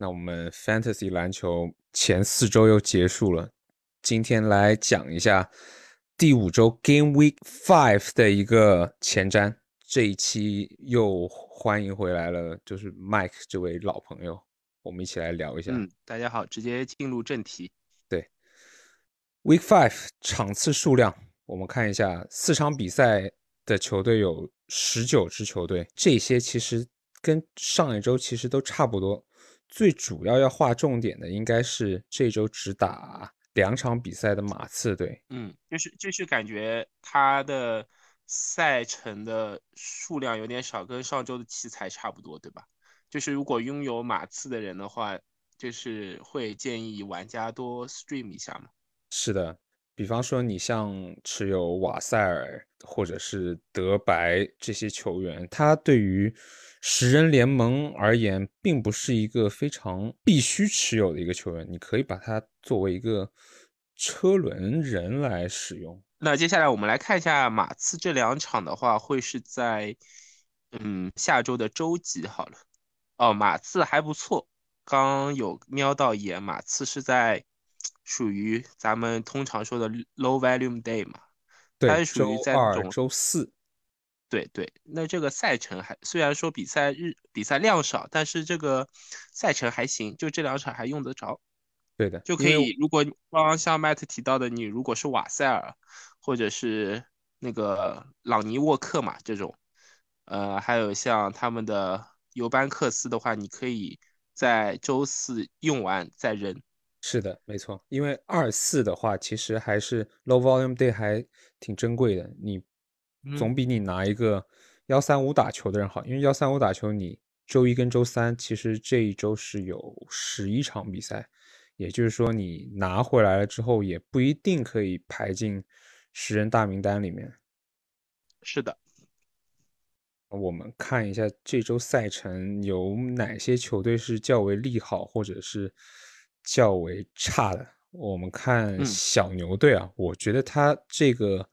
那我们 Fantasy 篮球前四周又结束了，今天来讲一下第五周 Game Week Five 的一个前瞻。这一期又欢迎回来了，就是 Mike 这位老朋友，我们一起来聊一下。嗯，大家好，直接进入正题。对，Week Five 场次数量，我们看一下，四场比赛的球队有十九支球队，这些其实跟上一周其实都差不多。最主要要划重点的，应该是这周只打两场比赛的马刺队。嗯，就是就是感觉他的。赛程的数量有点少，跟上周的奇才差不多，对吧？就是如果拥有马刺的人的话，就是会建议玩家多 stream 一下嘛。是的，比方说你像持有瓦塞尔或者是德白这些球员，他对于十人联盟而言，并不是一个非常必须持有的一个球员，你可以把它作为一个车轮人来使用。那接下来我们来看一下马刺这两场的话，会是在嗯下周的周几好了。哦，马刺还不错，刚有瞄到一眼，马刺是在属于咱们通常说的 low volume day 嘛，对，它是属于在周周四。对对，那这个赛程还虽然说比赛日比赛量少，但是这个赛程还行，就这两场还用得着。对的，就可以。如果刚刚像 Matt 提到的，你如果是瓦塞尔。或者是那个朗尼沃克嘛，这种，呃，还有像他们的尤班克斯的话，你可以在周四用完再扔。是的，没错，因为二四的话，其实还是 low volume day 还挺珍贵的，你总比你拿一个幺三五打球的人好，因为幺三五打球，你周一跟周三其实这一周是有十一场比赛，也就是说你拿回来了之后，也不一定可以排进。十人大名单里面，是的。我们看一下这周赛程有哪些球队是较为利好，或者是较为差的。我们看小牛队啊，我觉得他这个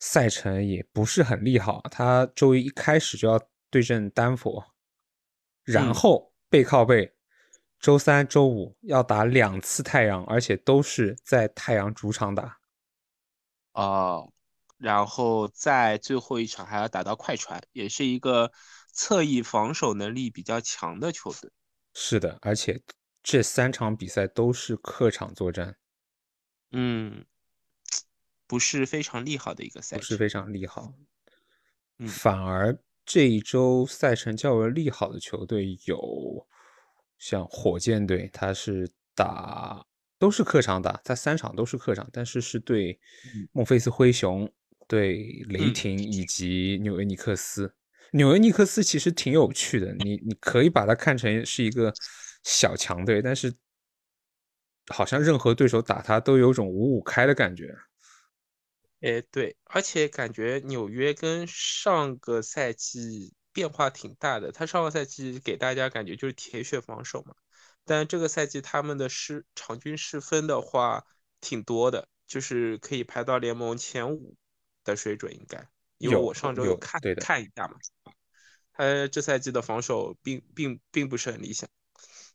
赛程也不是很利好。他周一一开始就要对阵丹佛，然后背靠背，周三、周五要打两次太阳，而且都是在太阳主场打。哦，然后在最后一场还要打到快船，也是一个侧翼防守能力比较强的球队。是的，而且这三场比赛都是客场作战。嗯，不是非常利好的一个赛，不是非常利好。反而这一周赛程较为利好的球队有像火箭队，他是打。都是客场打，他三场都是客场，但是是对孟菲斯灰熊、对雷霆以及纽约尼克斯。纽约尼克斯其实挺有趣的，你你可以把它看成是一个小强队，但是好像任何对手打他都有种五五开的感觉。哎，对，而且感觉纽约跟上个赛季变化挺大的，他上个赛季给大家感觉就是铁血防守嘛。但这个赛季他们的失场均失分的话挺多的，就是可以排到联盟前五的水准，应该。因为我上周有看看一下嘛，他这赛季的防守并并并不是很理想。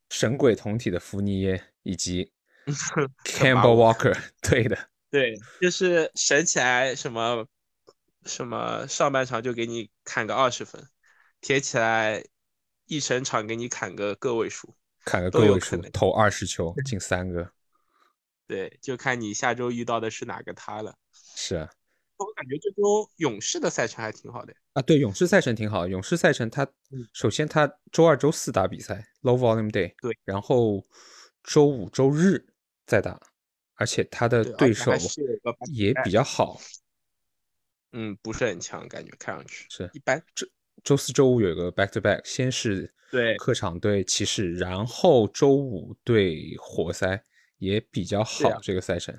神鬼同体的福尼耶以及 Campbell Walker，对的，对，就是神起来什么什么上半场就给你砍个二十分，铁起来一整场给你砍个个位数。砍个个位数，投二十球进三个，对，就看你下周遇到的是哪个他了。是啊，我感觉这周勇士的赛程还挺好的啊。对，勇士赛程挺好。勇士赛程他首先他周二、周四打比赛，low volume day。对，然后周五、周日再打，而且他的对手也比较好。嗯，不是很强，感觉看上去是一般。周周四周五有一个 back to back，先是。对，客场对骑士，然后周五对活塞也比较好。这个赛程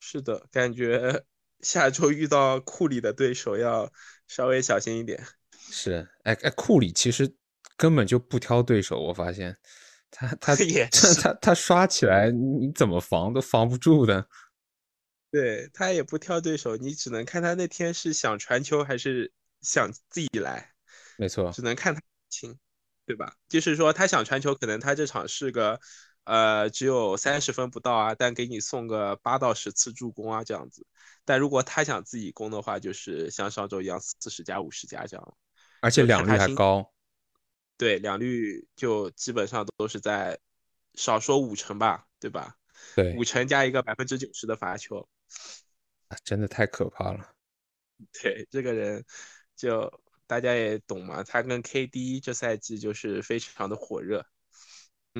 是的，感觉下周遇到库里的对手要稍微小心一点。是，哎哎，库里其实根本就不挑对手，我发现他他 他他他刷起来你怎么防都防不住的。对他也不挑对手，你只能看他那天是想传球还是想自己来。没错，只能看他清。对吧？就是说他想传球，可能他这场是个呃只有三十分不到啊，但给你送个八到十次助攻啊这样子。但如果他想自己攻的话，就是像上周一样四十加五十加这样，而且两率还高。对，两率就基本上都是在少说五成吧，对吧？对，五成加一个百分之九十的罚球，真的太可怕了。对，这个人就大家也懂嘛，他跟 KD 这赛季就是非常的火热。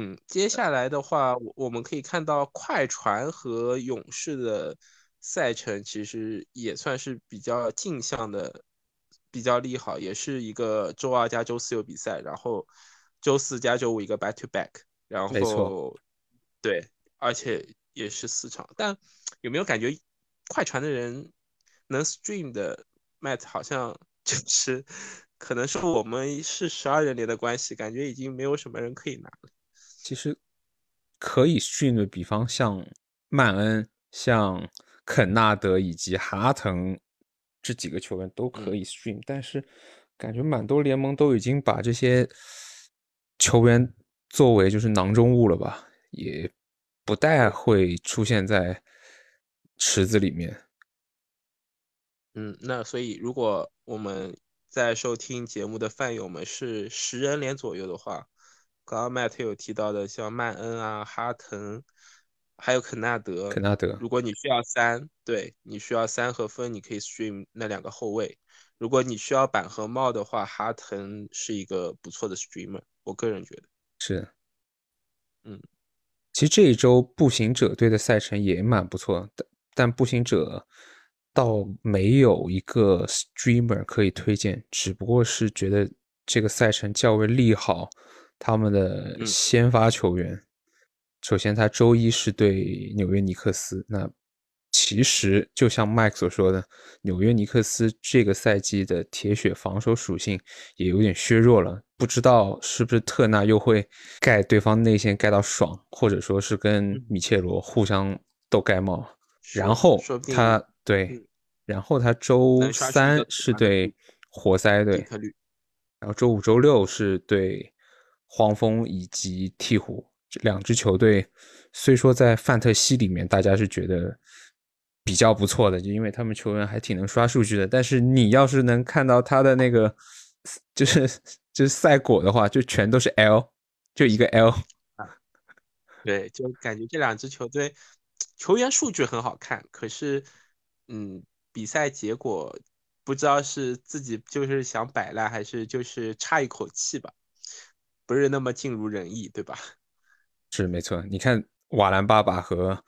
嗯，接下来的话，我我们可以看到快船和勇士的。赛程其实也算是比较镜像的，比较利好，也是一个周二加周四有比赛，然后周四加周五一个 back to back，然后对，而且也是四场。但有没有感觉快船的人能 stream 的 Matt 好像 就是可能是我们是十二人连的关系，感觉已经没有什么人可以拿了。其实可以 stream 的，比方像曼恩，像。肯纳德以及哈腾这几个球员都可以 stream，但是感觉蛮多联盟都已经把这些球员作为就是囊中物了吧，也不太会出现在池子里面。嗯，那所以如果我们在收听节目的饭友们是十人连左右的话，刚刚 Matt 有提到的像曼恩啊、哈腾。还有肯纳德，肯纳德，如果你需要三，对你需要三和分，你可以 stream 那两个后卫。如果你需要板和帽的话，哈腾是一个不错的 streamer，我个人觉得是。嗯，其实这一周步行者队的赛程也蛮不错的，但步行者倒没有一个 streamer 可以推荐，只不过是觉得这个赛程较为利好他们的先发球员。首先，他周一是对纽约尼克斯。那其实就像麦克所说的，纽约尼克斯这个赛季的铁血防守属性也有点削弱了。不知道是不是特纳又会盖对方内线盖到爽，或者说是跟米切罗互相斗盖帽。然后他对，然后他周三是对活塞队，然后周五、周六是对黄蜂以及鹈鹕。这两支球队虽说在范特西里面大家是觉得比较不错的，就因为他们球员还挺能刷数据的。但是你要是能看到他的那个就是 就是赛果的话，就全都是 L，就一个 L。对，就感觉这两支球队球员数据很好看，可是嗯，比赛结果不知道是自己就是想摆烂，还是就是差一口气吧，不是那么尽如人意，对吧？是没错，你看瓦兰爸爸和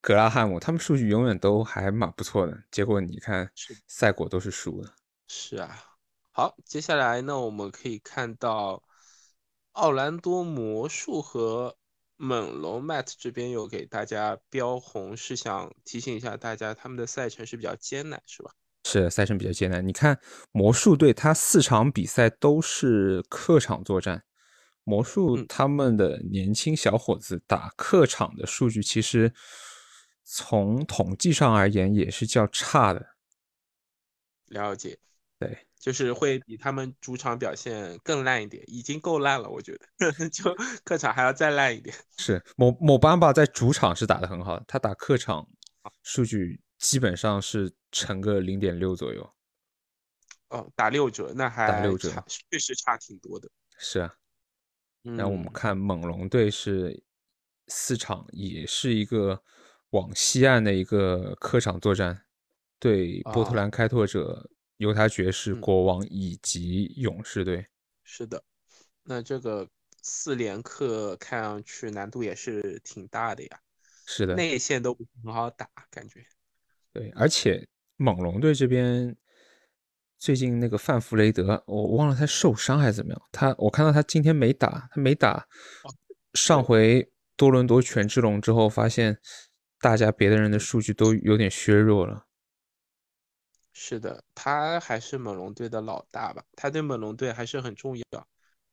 格拉汉姆，他们数据永远都还蛮不错的，结果你看赛果都是输的。是啊，好，接下来呢，我们可以看到奥兰多魔术和猛龙 Matt 这边有给大家标红，是想提醒一下大家，他们的赛程是比较艰难，是吧？是赛程比较艰难。你看魔术队，他四场比赛都是客场作战。魔术他们的年轻小伙子打客场的数据，其实从统计上而言也是较差的。了解，对，就是会比他们主场表现更烂一点，已经够烂了，我觉得，就客场还要再烂一点。是，某某班吧在主场是打得很好，他打客场数据基本上是乘个零点六左右。哦，打六折，那还打六折，确实差挺多的。是啊。然后我们看猛龙队是四场，也是一个往西岸的一个客场作战，对波特兰开拓者、犹他爵士、国王以及勇士队。是的，那这个四连客看上去难度也是挺大的呀。是的，内线都不很好打，感觉。对，而且猛龙队这边。最近那个范弗雷德，我忘了他受伤还是怎么样。他我看到他今天没打，他没打。上回多伦多全智龙之后，发现大家别的人的数据都有点削弱了。是的，他还是猛龙队的老大吧？他对猛龙队还是很重要。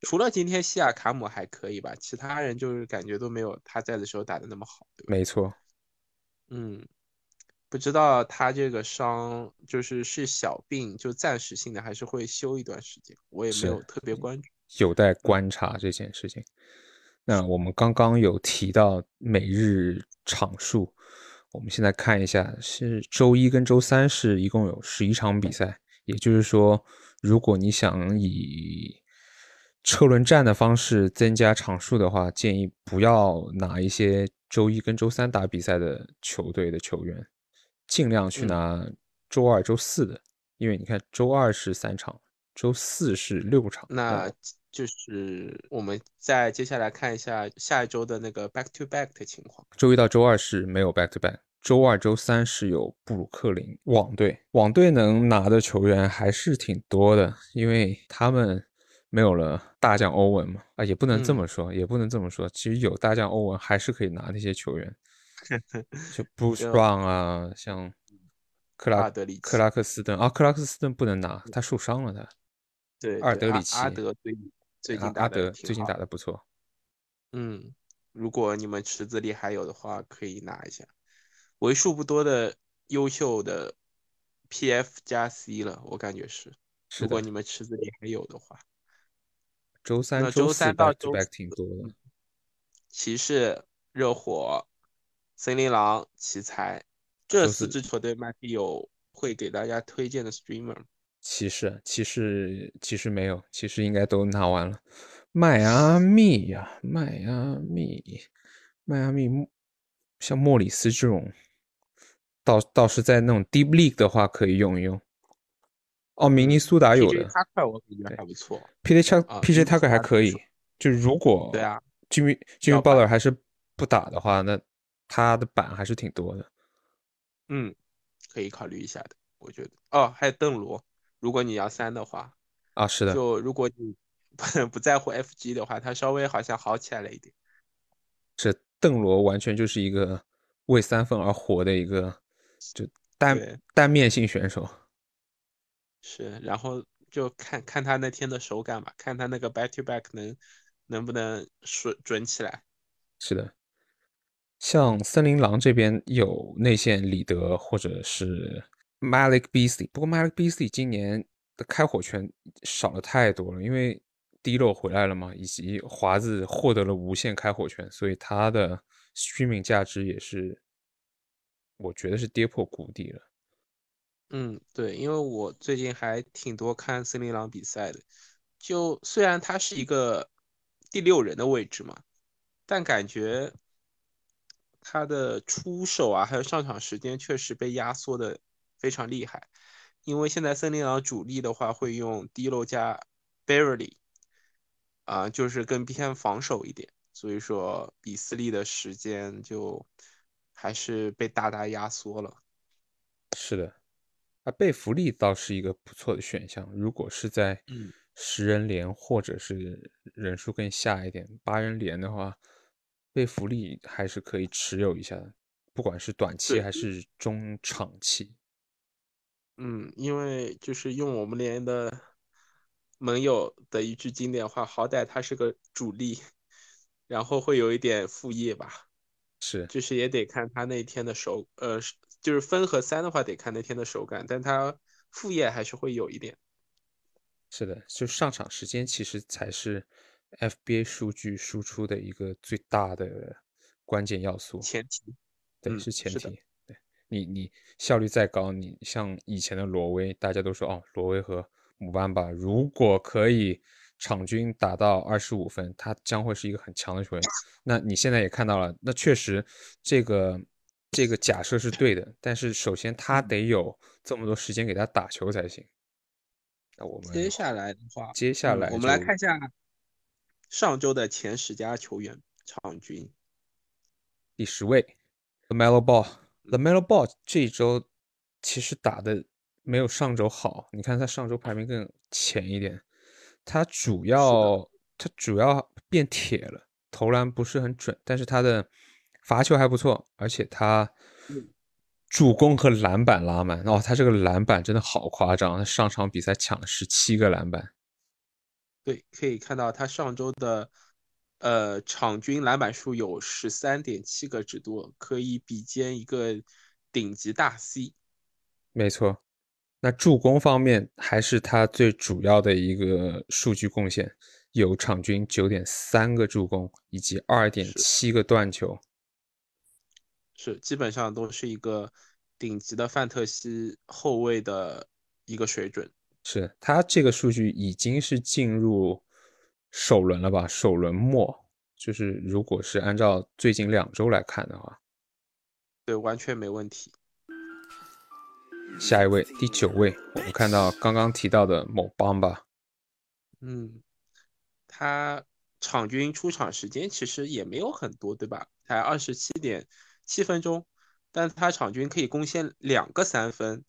除了今天西亚卡姆还可以吧，其他人就是感觉都没有他在的时候打的那么好。没错。嗯。不知道他这个伤就是是小病，就暂时性的，还是会休一段时间？我也没有特别关注。有待观察这件事情。那我们刚刚有提到每日场数，我们现在看一下，是周一跟周三是一共有十一场比赛，也就是说，如果你想以车轮战的方式增加场数的话，建议不要拿一些周一跟周三打比赛的球队的球员，尽量去拿周二、周四的，因为你看周二是三场，周四是六场。那就是我们再接下来看一下下一周的那个 back to back 的情况。周一到周二是没有 back to back，周二、周三是有布鲁克林网队，网队能拿的球员还是挺多的，因为他们。没有了大将欧文嘛？啊，也不能这么说，也不能这么说。其实有大将欧文还是可以拿那些球员，就 Bruce Brown 啊，像克拉德里克拉克斯顿啊，克拉克斯顿不能拿，他受伤了。他对，阿德里奇，阿德最最近阿德最近打的不错。嗯，如果你们池子里还有的话，可以拿一下。为数不多的优秀的 PF 加 C 了，我感觉是。如果你们池子里还有的话。周三、周三到周四挺多的。骑士、热火、森林狼、奇才这四支球队，麦迪有会给大家推荐的 streamer。骑士，骑士，骑士没有，骑士应该都拿完了。迈阿密呀，迈阿密，迈阿密，像莫里斯这种，倒倒是在那种 deep league 的话可以用一用。哦，明尼苏达有的，他快我感觉还不错。P J 叉 P J 塔克还可以，就如果对啊，Jimmy Jimmy Butler 还是不打的话，那他的板还是挺多的。嗯，可以考虑一下的，我觉得。哦，还有邓罗，如果你要三的话，啊，是的。就如果你不不在乎 F G 的话，他稍微好像好起来了一点。是邓罗完全就是一个为三分而活的一个就单单面性选手。是，然后就看看他那天的手感吧，看他那个 back to back 能能不能准准起来。是的，像森林狼这边有内线里德或者是 Malik Beasley，不过 Malik Beasley 今年的开火权少了太多了，因为 D 漏回来了嘛，以及华子获得了无限开火权，所以他的 streaming 价值也是，我觉得是跌破谷底了。嗯，对，因为我最近还挺多看森林狼比赛的，就虽然他是一个第六人的位置嘛，但感觉他的出手啊，还有上场时间确实被压缩的非常厉害。因为现在森林狼主力的话会用 D 漏加 Barely，啊，就是更偏防守一点，所以说比斯利的时间就还是被大大压缩了。是的。啊，贝弗利倒是一个不错的选项。如果是在十人连或者是人数更下一点八人连的话，贝弗利还是可以持有一下的，不管是短期还是中长期。嗯，因为就是用我们连的盟友的一句经典话，好歹他是个主力，然后会有一点副业吧。是，就是也得看他那天的手，呃。就是分和三的话，得看那天的手感，但他副业还是会有一点。是的，就上场时间其实才是 FBA 数据输出的一个最大的关键要素。前提，对，是前提。对你，你效率再高，你像以前的罗威，大家都说哦，罗威和姆班巴如果可以场均打到二十五分，他将会是一个很强的球员。那你现在也看到了，那确实这个。这个假设是对的，但是首先他得有这么多时间给他打球才行。那我们接下来的话，接下来我们来看一下上周的前十家球员场均。第十位，The Melo Ball，The Melo Ball 这一周其实打的没有上周好。你看他上周排名更前一点，他主要他主要变铁了，投篮不是很准，但是他的。罚球还不错，而且他助攻和篮板拉满哦，他这个篮板真的好夸张，他上场比赛抢了十七个篮板。对，可以看到他上周的呃场均篮板数有十三点七个之多，可以比肩一个顶级大 C。没错，那助攻方面还是他最主要的一个数据贡献，有场均九点三个助攻以及二点七个断球，是基本上都是一个顶级的范特西后卫的一个水准。是他这个数据已经是进入首轮了吧？首轮末，就是如果是按照最近两周来看的话，对，完全没问题。下一位，第九位，我们看到刚刚提到的某邦吧，嗯，他场均出场时间其实也没有很多，对吧？才二十七点七分钟，但他场均可以贡献两个三分，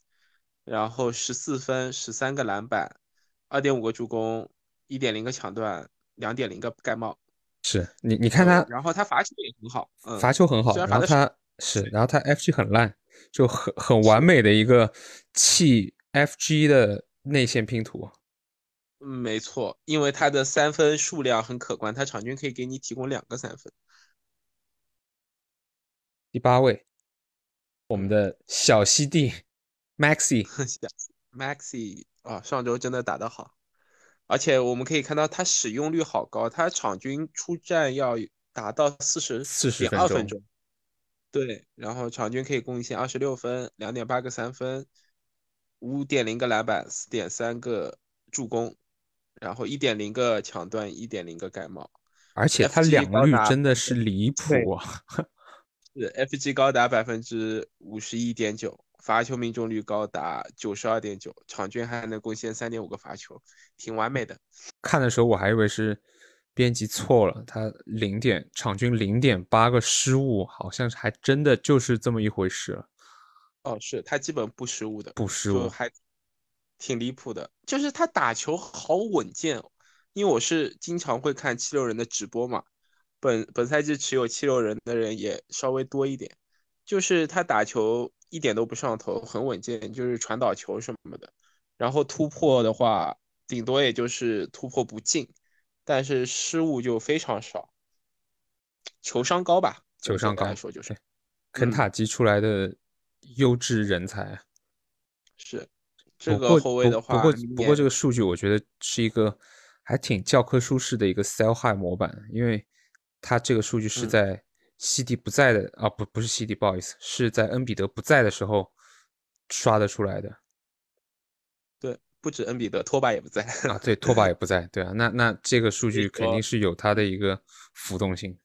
然后十四分、十三个篮板、二点五个助攻、一点零个抢断、两点零个盖帽。是你，你看他，然后他罚球也很好，嗯，罚球很好，然后他是，然后他 FG 很烂。就很很完美的一个弃 FG 的内线拼图，没错，因为他的三分数量很可观，他场均可以给你提供两个三分。第八位，我们的小西弟 Maxi，Maxi 啊，上周真的打得好，而且我们可以看到他使用率好高，他场均出战要达到四十四十点二分钟。对，然后场均可以贡献二十六分，两点八个三分，五点零个篮板，四点三个助攻，然后一点零个抢断，一点零个盖帽，而且他两率真的是离谱啊！是 FG 高达百分之五十一点九，罚球命中率高达九十二点九，场均还能贡献三点五个罚球，挺完美的。看的时候我还以为是。编辑错了，他零点场均零点八个失误，好像还真的就是这么一回事了。哦，是他基本不失误的，不失误，还挺离谱的。就是他打球好稳健，因为我是经常会看七六人的直播嘛，本本赛季持有七六人的人也稍微多一点。就是他打球一点都不上头，很稳健，就是传导球什么的。然后突破的话，顶多也就是突破不进。但是失误就非常少，球商高吧？球商高来说就是，肯塔基出来的优质人才。是这个后卫的话，不过不过这个数据我觉得是一个还挺教科书式的一个 sell high 模板，因为他这个数据是在西迪不在的啊，不不是西迪，不好意思，是在恩比德不在的时候刷得出来的。对不止恩比德，托巴也不在啊。对，托巴也不在。对啊，那那这个数据肯定是有它的一个浮动性。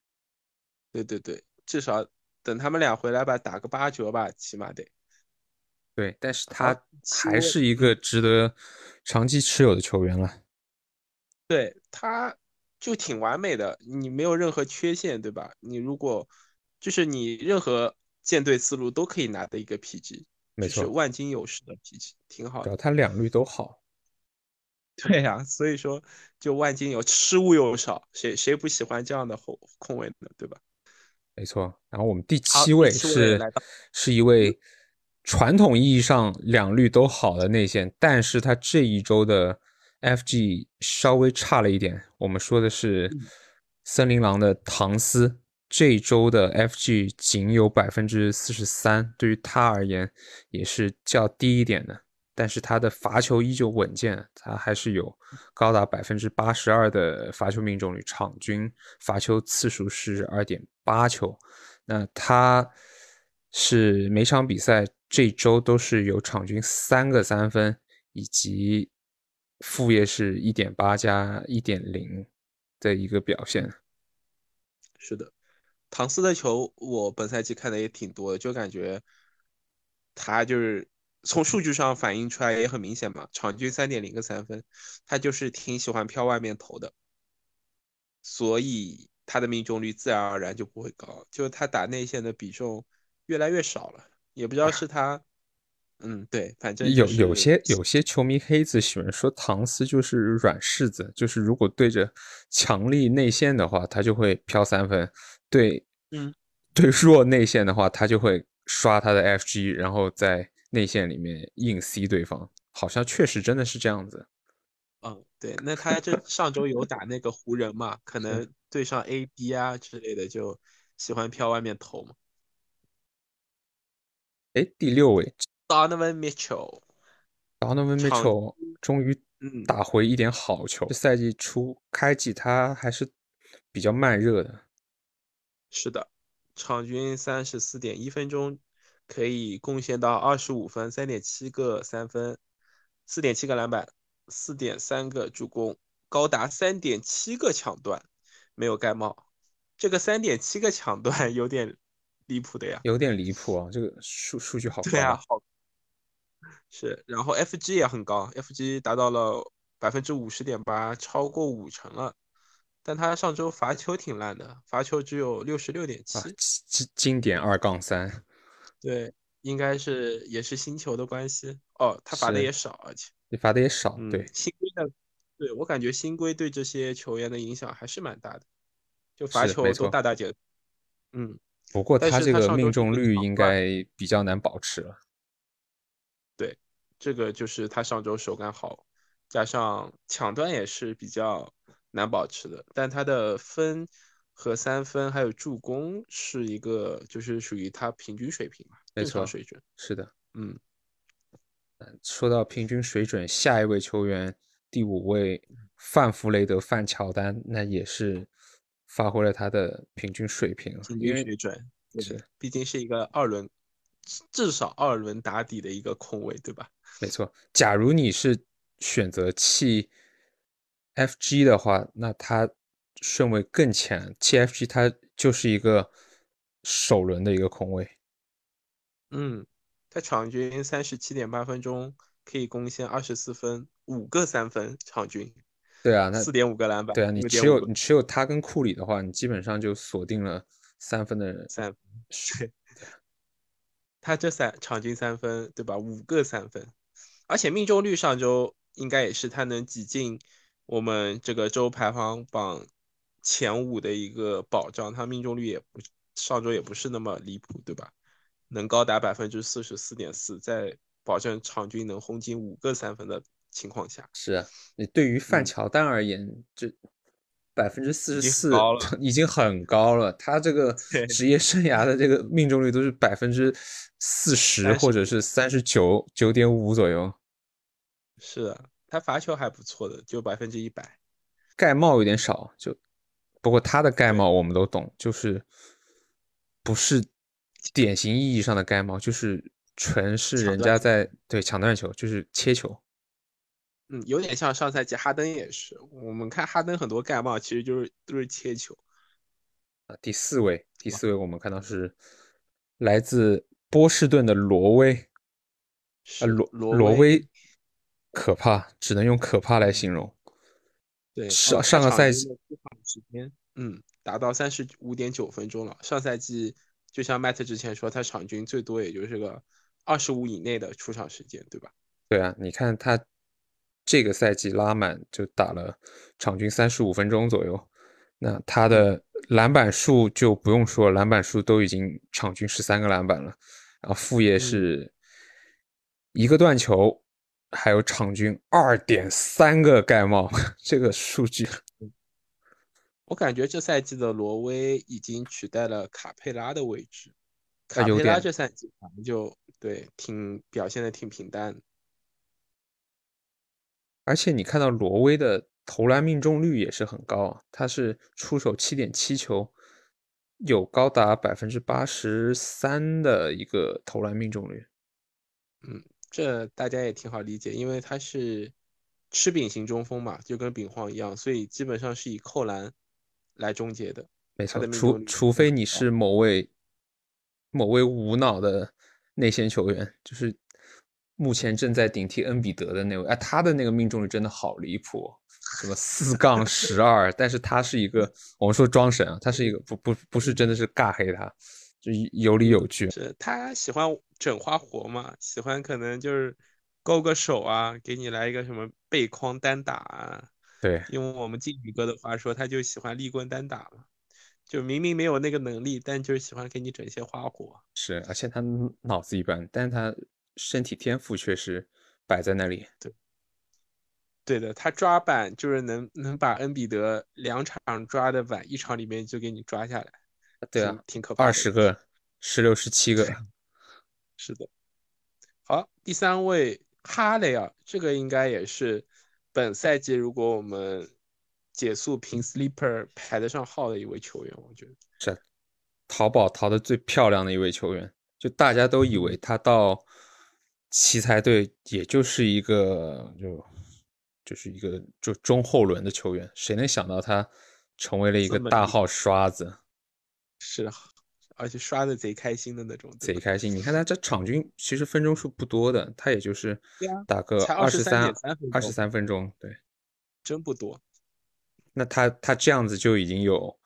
对对对，至少等他们俩回来吧，打个八折吧，起码得。对，但是他还是一个值得长期持有的球员了。对，他就挺完美的，你没有任何缺陷，对吧？你如果就是你任何舰队思路都可以拿的一个 PG。没错，万金油式的 PG，挺好的，他两率都好。对呀，所以说就万金油失误又少，谁谁不喜欢这样的后控卫呢？对吧？没错。然后我们第七位是是一位传统意义上两率都好的内线，但是他这一周的 FG 稍微差了一点。我们说的是森林狼的唐斯。这周的 FG 仅有百分之四十三，对于他而言也是较低一点的。但是他的罚球依旧稳健，他还是有高达百分之八十二的罚球命中率，场均罚球次数是二点八球。那他是每场比赛这周都是有场均三个三分，以及副业是一点八加一点零的一个表现。是的。唐斯的球，我本赛季看的也挺多的，就感觉他就是从数据上反映出来也很明显嘛，场均三点零个三分，他就是挺喜欢飘外面投的，所以他的命中率自然而然就不会高，就是他打内线的比重越来越少了，也不知道是他，嗯，对，反正有有些有些球迷黑子喜欢说唐斯就是软柿子，就是如果对着强力内线的话，他就会飘三分。对，嗯，对弱内线的话，他就会刷他的 FG，然后在内线里面硬 C 对方，好像确实真的是这样子。嗯，对，那他这上周有打那个湖人嘛？可 能对上 AB 啊之类的，就喜欢飘外面投嘛。哎，第六位，Donovan Mitchell，Donovan Mitchell 终于嗯，打回一点好球。这赛季初开季他还是比较慢热的。是的，场均三十四点一分钟，可以贡献到二十五分，三点七个三分，四点七个篮板，四点三个助攻，高达三点七个抢断，没有盖帽。这个三点七个抢断 有点离谱的呀，有点离谱啊！这个数数据好高。对啊，好。是，然后 FG 也很高，FG 达到了百分之五十点八，超过五成了。但他上周罚球挺烂的，罚球只有六十六点七，经经典二杠三。对，应该是也是新球的关系哦，他罚的也少，而且你罚的也少，对。新规的，对我感觉新规对这些球员的影响还是蛮大的，就罚球都大大减。嗯，不过他这个命中率应该比较难保持了。对，这个就是他上周手感好，加上抢断也是比较。难保持的，但他的分和三分还有助攻是一个，就是属于他平均水平嘛，正常水准。是的，嗯。说到平均水准，下一位球员第五位范弗雷德范乔丹，那也是发挥了他的平均水平，平均水准是，毕竟是一个二轮，至少二轮打底的一个空位，对吧？没错。假如你是选择弃。F G 的话，那他顺位更前。弃 F G 他就是一个首轮的一个空位。嗯，他场均三十七点八分钟，可以贡献二十四分，五个三分，场均。对啊，那四点五个篮板。对啊，你只有你只有他跟库里的话，你基本上就锁定了三分的人。三，对。他这三场均三分，对吧？五个三分，而且命中率上周应该也是他能挤进。我们这个周排行榜前五的一个保障，他命中率也不上周也不是那么离谱，对吧？能高达百分之四十四点四，在保证场均能轰进五个三分的情况下，是啊，你对于范乔丹而言，这百分之四十四 已经很高了。他这个 职业生涯的这个命中率都是百分之四十或者是三十九九点五左右。是啊。他罚球还不错的，就百分之一百，盖帽有点少，就不过他的盖帽我们都懂，就是不是典型意义上的盖帽，就是纯是人家在对抢断球，就是切球。嗯，有点像上赛季哈登也是，我们看哈登很多盖帽其实就是都是切球。啊，第四位，第四位我们看到是来自波士顿的罗威，啊罗罗威。可怕，只能用可怕来形容。对，上上个赛季时间，嗯，达到三十五点九分钟了。上赛季就像 Matt 之前说，他场均最多也就是个二十五以内的出场时间，对吧？对啊，你看他这个赛季拉满就打了场均三十五分钟左右，那他的篮板数就不用说，篮板数都已经场均十三个篮板了，然后副业是一个断球。还有场均二点三个盖帽，这个数据，我感觉这赛季的罗威已经取代了卡佩拉的位置。卡佩拉这赛季反正就对挺表现的挺平淡。而且你看到罗威的投篮命中率也是很高啊，他是出手七点七球，有高达百分之八十三的一个投篮命中率。嗯。这大家也挺好理解，因为他是吃饼型中锋嘛，就跟饼皇一样，所以基本上是以扣篮来终结的。没错，除除非你是某位某位无脑的内线球员，就是目前正在顶替恩比德的那位，哎，他的那个命中率真的好离谱，什么四杠十二，但是他是一个我们说装神啊，他是一个不不不是真的是尬黑他。就有理有据，是他喜欢整花活嘛？喜欢可能就是勾个手啊，给你来一个什么背筐单打啊？对，用我们靖宇哥的话说，他就喜欢立棍单打嘛。就明明没有那个能力，但就是喜欢给你整些花活。是，而且他脑子一般，但是他身体天赋确实摆在那里。对，对的，他抓板就是能能把恩比德两场抓的板，一场里面就给你抓下来。对啊，挺可怕。二十个，十六、十七个，是的。好，第三位哈雷尔，这个应该也是本赛季如果我们解速评 sleeper 排得上号的一位球员，我觉得是淘宝淘的最漂亮的一位球员。就大家都以为他到奇才队也就是一个就就是一个就中后轮的球员，谁能想到他成为了一个大号刷子？是，而且刷的贼开心的那种，贼开心。你看他这场均其实分钟数不多的，他也就是打个二十三二十三分钟，对，真不多。那他他这样子就已经有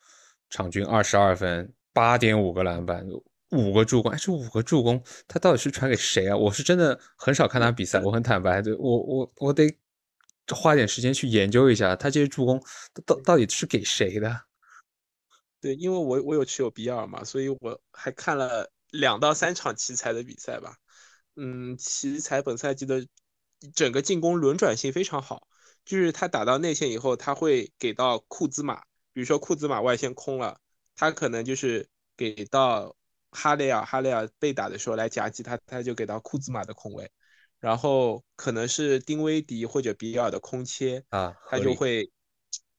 场均二十二分，八点五个篮板。五个助攻，哎，这五个助攻，他到底是传给谁啊？我是真的很少看他比赛，我很坦白，对我我我得花点时间去研究一下，他这些助攻到到底是给谁的？对，因为我我有持有比尔嘛，所以我还看了两到三场奇才的比赛吧。嗯，奇才本赛季的整个进攻轮转性非常好，就是他打到内线以后，他会给到库兹马，比如说库兹马外线空了，他可能就是给到。哈雷尔，哈雷尔被打的时候来夹击他，他就给到库兹马的空位，然后可能是丁威迪或者比尔的空切啊，他就会，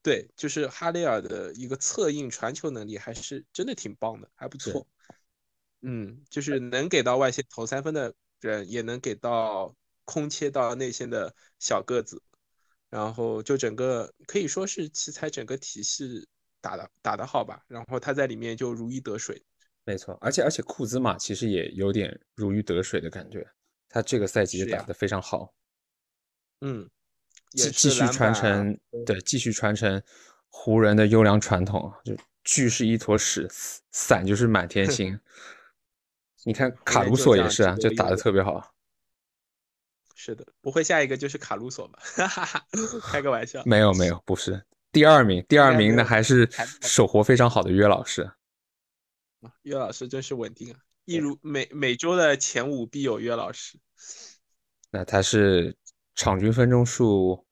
对，就是哈雷尔的一个策应传球能力还是真的挺棒的，还不错。嗯，就是能给到外线投三分的人，也能给到空切到内线的小个子，然后就整个可以说是奇才整个体系打的打得好吧，然后他在里面就如鱼得水。没错，而且而且库兹马其实也有点如鱼得水的感觉，他这个赛季打得非常好。嗯，继继续传承，对，继续传承湖人的优良传统，就聚是一坨屎，散就是满天 星。你看卡鲁索也是啊，就打得特别好。是的，不会下一个就是卡鲁索吧？开个玩笑。没有没有，不是第二名，第二名呢还是手活非常好的约老师。岳老师真是稳定啊！一如每每周的前五必有岳老师。那他是场均分钟数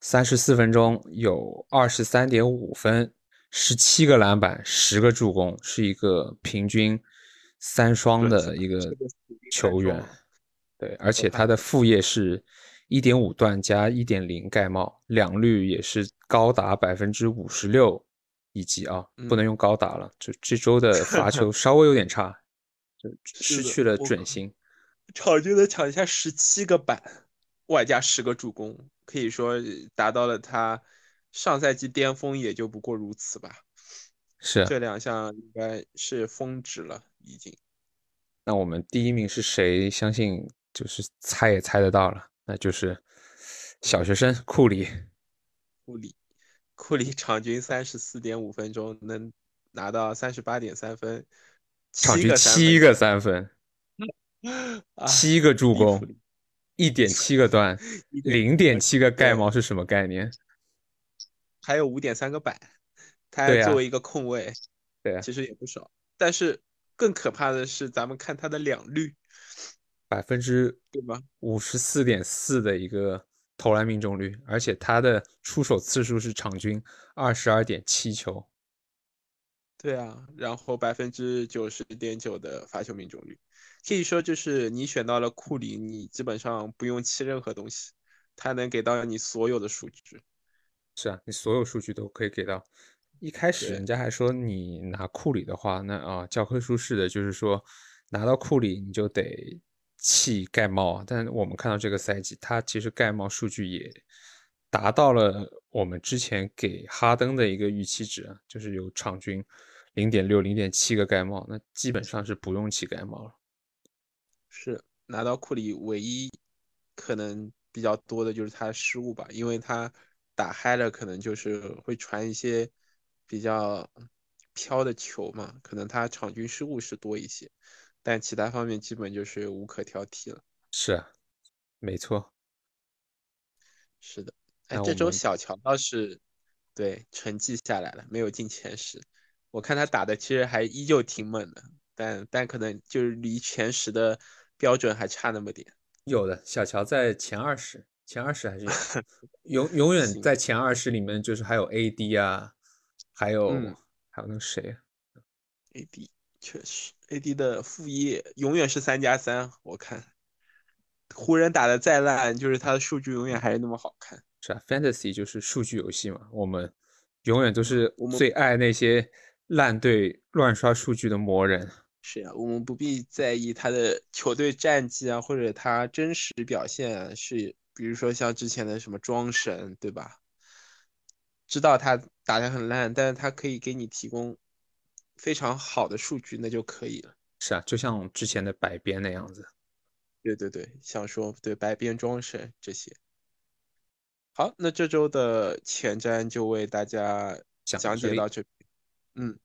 三十四分钟，有二十三点五分，十七个篮板，十个助攻，是一个平均三双的一个球员。对，而且他的副业是一点五段加一点零盖帽，两率也是高达百分之五十六。以及啊，不能用高打了，就这周的罚球 稍微有点差，就失去了准心。场均能抢下十七个板，外加十个助攻，可以说达到了他上赛季巅峰，也就不过如此吧。是这两项应该是峰值了，已经。那我们第一名是谁？相信就是猜也猜得到了，那就是小学生库里。库里。库里场均三十四点五分钟，能拿到三十八点三分，场均七个三分，七个助攻，一点七个断，零点七个盖帽是什么概念？还有五点三个板，他作为一个控卫，对，啊其实也不少。但是更可怕的是，咱们看他的两率，百分之对吧？五十四点四的一个。投篮命中率，而且他的出手次数是场均二十二点七球。对啊，然后百分之九十点九的罚球命中率，可以说就是你选到了库里，你基本上不用弃任何东西，他能给到你所有的数据。是啊，你所有数据都可以给到。一开始人家还说你拿库里的话，那啊教科书式的就是说拿到库里你就得。弃盖帽啊！但我们看到这个赛季，他其实盖帽数据也达到了我们之前给哈登的一个预期值，就是有场均零点六、零点七个盖帽，那基本上是不用弃盖帽了。是拿到库里唯一可能比较多的就是他失误吧，因为他打嗨了，可能就是会传一些比较飘的球嘛，可能他场均失误是多一些。但其他方面基本就是无可挑剔了。是啊，没错。是的，哎，这周小乔倒是对成绩下来了，没有进前十。我看他打的其实还依旧挺猛的，但但可能就是离前十的标准还差那么点。有的小乔在前二十，前二十还是 永永远在前二十里面，就是还有 AD 啊，还有还有那个谁，AD。确实，AD 的副业永远是三加三。我看湖人打的再烂，就是他的数据永远还是那么好看。是啊，Fantasy 就是数据游戏嘛，我们永远都是最爱那些烂队乱刷数据的魔人。是啊，我们不必在意他的球队战绩啊，或者他真实表现啊，是比如说像之前的什么庄神，对吧？知道他打得很烂，但是他可以给你提供非常好的数据，那就可以了。是啊，就像之前的百边那样子。对对对，想说对百边庄神这些。好，那这周的前瞻就为大家讲解到这边。嗯。